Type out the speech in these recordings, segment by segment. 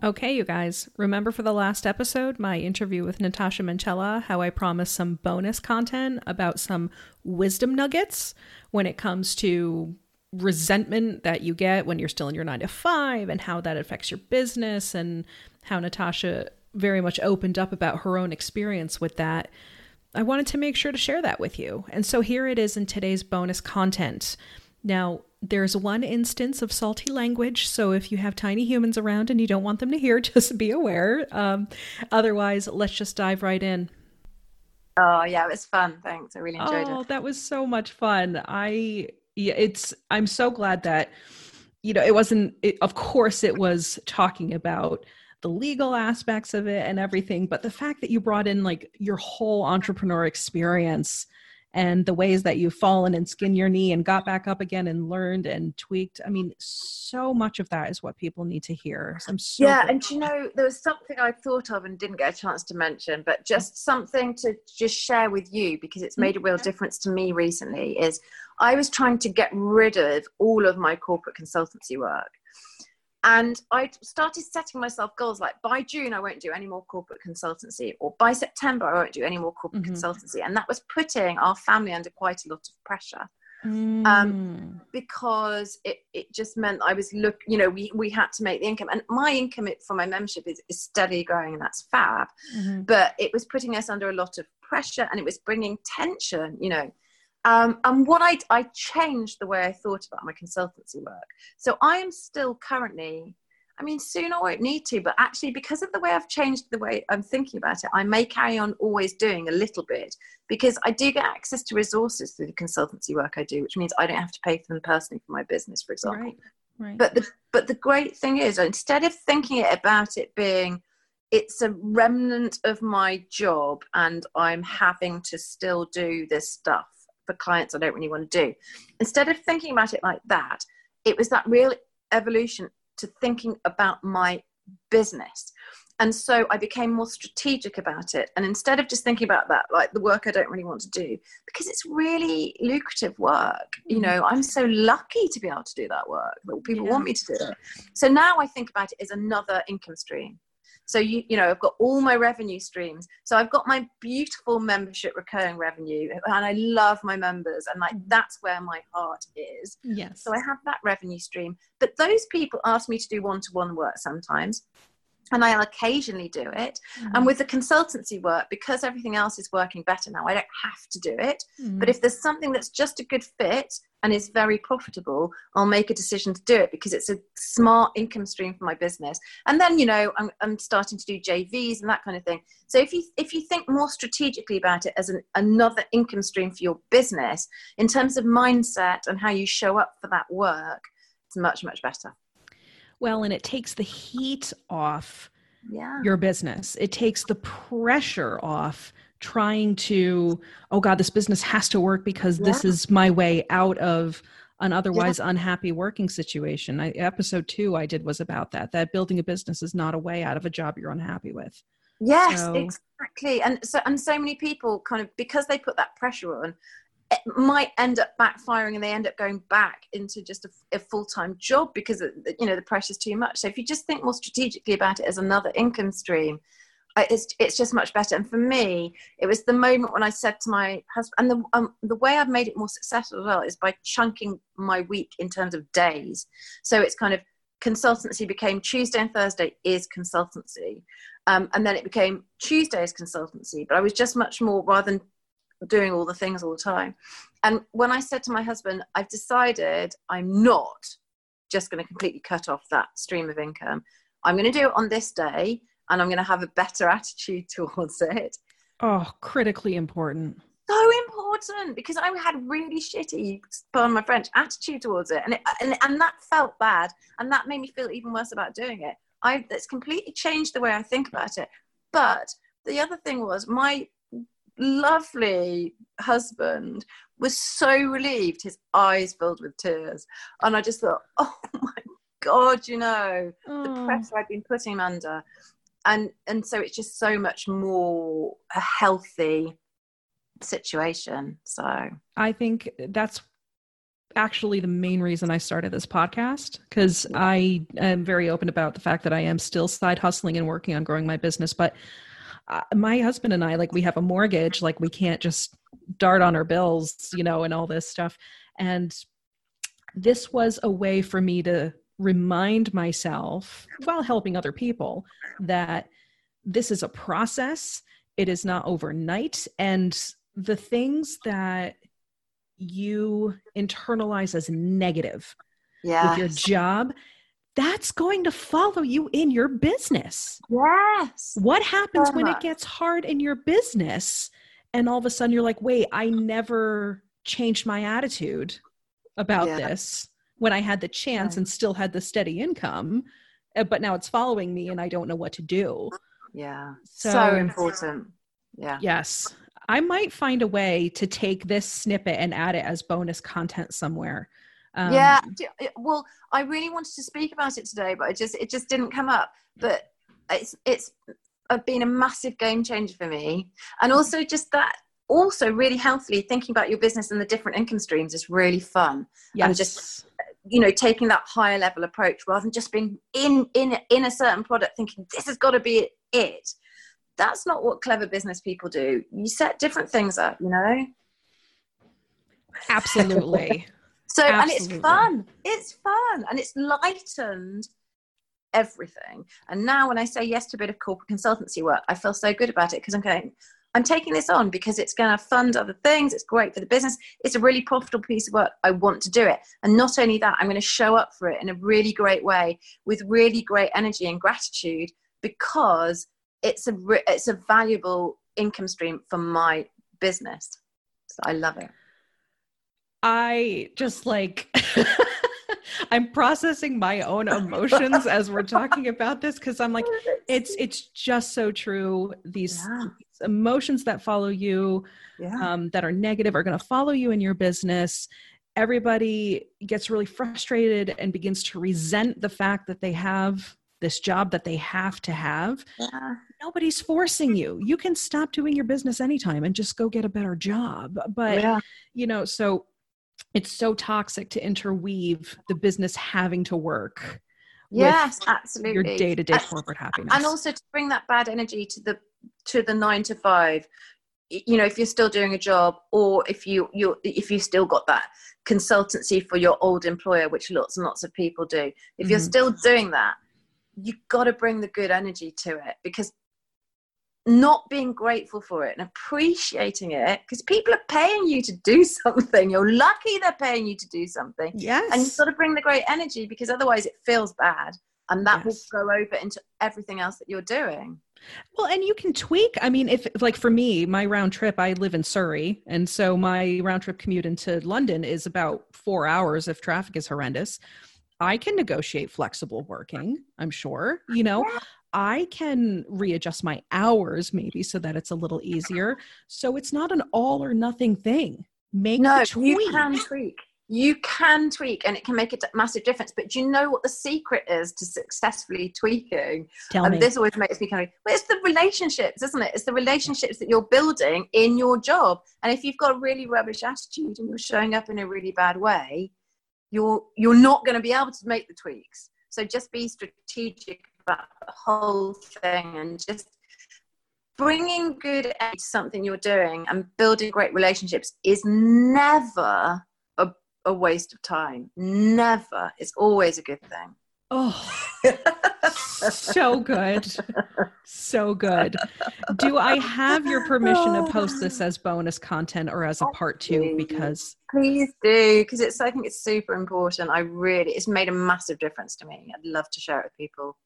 Okay, you guys, remember for the last episode, my interview with Natasha Manchella, how I promised some bonus content about some wisdom nuggets when it comes to resentment that you get when you're still in your nine to five and how that affects your business, and how Natasha very much opened up about her own experience with that. I wanted to make sure to share that with you. And so here it is in today's bonus content. Now, there's one instance of salty language, so if you have tiny humans around and you don't want them to hear, just be aware. Um, otherwise, let's just dive right in. Oh yeah, it was fun. Thanks, I really enjoyed oh, it. Oh, that was so much fun. I yeah, it's I'm so glad that you know it wasn't. It, of course, it was talking about the legal aspects of it and everything, but the fact that you brought in like your whole entrepreneur experience and the ways that you've fallen and skinned your knee and got back up again and learned and tweaked. I mean, so much of that is what people need to hear. So so yeah, grateful. and you know, there was something I thought of and didn't get a chance to mention, but just something to just share with you because it's made a real mm-hmm. difference to me recently. Is I was trying to get rid of all of my corporate consultancy work and I started setting myself goals like by June, I won't do any more corporate consultancy, or by September, I won't do any more corporate mm-hmm. consultancy. And that was putting our family under quite a lot of pressure. Um, mm. Um, because it, it just meant I was look, you know, we, we had to make the income and my income for my membership is, is steadily growing and that's fab, mm-hmm. but it was putting us under a lot of pressure and it was bringing tension, you know, um, and what I, I changed the way I thought about my consultancy work. So I am still currently, I mean, soon I won't need to, but actually, because of the way I've changed the way I'm thinking about it, I may carry on always doing a little bit because I do get access to resources through the consultancy work I do, which means I don't have to pay for them personally for my business, for example. Right, right. But the but the great thing is, instead of thinking about it being it's a remnant of my job and I'm having to still do this stuff for clients I don't really want to do. Instead of thinking about it like that, it was that real evolution to thinking about my business. And so I became more strategic about it. And instead of just thinking about that, like the work I don't really want to do, because it's really lucrative work, you mm-hmm. know, I'm so lucky to be able to do that work that people yeah. want me to do it. So now I think about it as another income stream. So you you know I've got all my revenue streams. So I've got my beautiful membership recurring revenue, and I love my members, and like mm-hmm. that's where my heart is. Yes. So I have that revenue stream. But those people ask me to do one to one work sometimes and I'll occasionally do it. Mm-hmm. And with the consultancy work, because everything else is working better now, I don't have to do it. Mm-hmm. But if there's something that's just a good fit and is very profitable, I'll make a decision to do it because it's a smart income stream for my business. And then, you know, I'm, I'm starting to do JVs and that kind of thing. So if you if you think more strategically about it as an, another income stream for your business, in terms of mindset and how you show up for that work, it's much much better. Well, and it takes the heat off yeah. your business. It takes the pressure off trying to, oh God, this business has to work because yeah. this is my way out of an otherwise yeah. unhappy working situation. I, episode two I did was about that, that building a business is not a way out of a job you're unhappy with. Yes, so, exactly. And so, and so many people kind of, because they put that pressure on, it might end up backfiring and they end up going back into just a, a full-time job because you know the pressure's too much. So if you just think more strategically about it as another income stream it's it's just much better. And for me it was the moment when i said to my husband and the um, the way i've made it more successful as well is by chunking my week in terms of days. So it's kind of consultancy became tuesday and thursday is consultancy. Um, and then it became tuesday is consultancy but i was just much more rather than doing all the things all the time. And when I said to my husband, I've decided I'm not just going to completely cut off that stream of income. I'm going to do it on this day and I'm going to have a better attitude towards it. Oh, critically important. So important because I had really shitty, pardon my French, attitude towards it. And, it, and, and that felt bad. And that made me feel even worse about doing it. I, it's completely changed the way I think about it. But the other thing was my lovely husband was so relieved, his eyes filled with tears. And I just thought, oh my God, you know, oh. the pressure I've been putting him under. And, and so it's just so much more a healthy situation. So I think that's actually the main reason I started this podcast because I am very open about the fact that I am still side hustling and working on growing my business. But uh, my husband and I, like, we have a mortgage, like, we can't just dart on our bills, you know, and all this stuff. And this was a way for me to remind myself while helping other people that this is a process, it is not overnight. And the things that you internalize as negative yes. with your job, that's going to follow you in your business. Yes. What happens so when it gets hard in your business and all of a sudden you're like, wait, I never changed my attitude about yeah. this when I had the chance and still had the steady income, uh, but now it's following me and I don't know what to do. Yeah. So, so important. Yeah. Yes. I might find a way to take this snippet and add it as bonus content somewhere. Um, yeah. Well, I really wanted to speak about it today, but it just it just didn't come up. But it's it's been a massive game changer for me, and also just that also really healthily thinking about your business and the different income streams is really fun. Yes. And just you know taking that higher level approach rather than just being in in in a certain product thinking this has got to be it that's not what clever business people do you set different things up you know absolutely so absolutely. and it's fun it's fun and it's lightened everything and now when i say yes to a bit of corporate consultancy work i feel so good about it because i'm going I'm taking this on because it's going to fund other things. It's great for the business. It's a really profitable piece of work. I want to do it. And not only that, I'm going to show up for it in a really great way with really great energy and gratitude because it's a it's a valuable income stream for my business. So I love it. I just like I'm processing my own emotions as we're talking about this because I'm like, it's it's just so true. These yeah. emotions that follow you, yeah. um, that are negative, are going to follow you in your business. Everybody gets really frustrated and begins to resent the fact that they have this job that they have to have. Yeah. Nobody's forcing you. You can stop doing your business anytime and just go get a better job. But you know, so it's so toxic to interweave the business having to work yes absolutely your day-to-day corporate happiness and also to bring that bad energy to the to the nine to five you know if you're still doing a job or if you you if you've still got that consultancy for your old employer which lots and lots of people do if mm-hmm. you're still doing that you've got to bring the good energy to it because not being grateful for it and appreciating it because people are paying you to do something. You're lucky they're paying you to do something. Yes. And you've got to bring the great energy because otherwise it feels bad. And that yes. will go over into everything else that you're doing. Well, and you can tweak. I mean, if like for me, my round trip, I live in Surrey. And so my round trip commute into London is about four hours if traffic is horrendous. I can negotiate flexible working, I'm sure. You know, I can readjust my hours maybe so that it's a little easier. So it's not an all or nothing thing. Make no, you can tweak. You can tweak and it can make a massive difference. But do you know what the secret is to successfully tweaking? Tell and me. This always makes me kind of, well, it's the relationships, isn't it? It's the relationships that you're building in your job. And if you've got a really rubbish attitude and you're showing up in a really bad way, you're you're not going to be able to make the tweaks. So just be strategic about the whole thing and just bringing good to something you're doing and building great relationships is never a, a waste of time. Never. It's always a good thing. Oh, so good. So good. Do I have your permission to post this as bonus content or as a part two? Because please do, because it's I think it's super important. I really it's made a massive difference to me. I'd love to share it with people.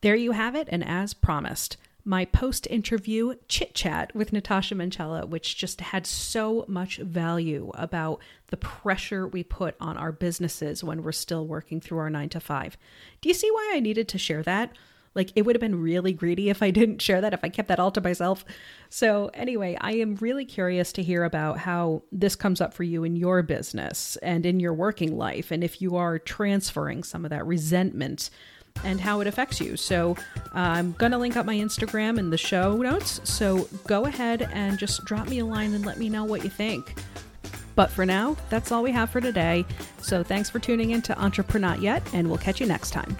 There you have it, and as promised, my post interview chit chat with Natasha Mencella, which just had so much value about the pressure we put on our businesses when we're still working through our nine to five. Do you see why I needed to share that? Like, it would have been really greedy if I didn't share that, if I kept that all to myself. So, anyway, I am really curious to hear about how this comes up for you in your business and in your working life, and if you are transferring some of that resentment and how it affects you. So uh, I'm going to link up my Instagram in the show notes. So go ahead and just drop me a line and let me know what you think. But for now, that's all we have for today. So thanks for tuning in to Entrepreneur Yet, and we'll catch you next time.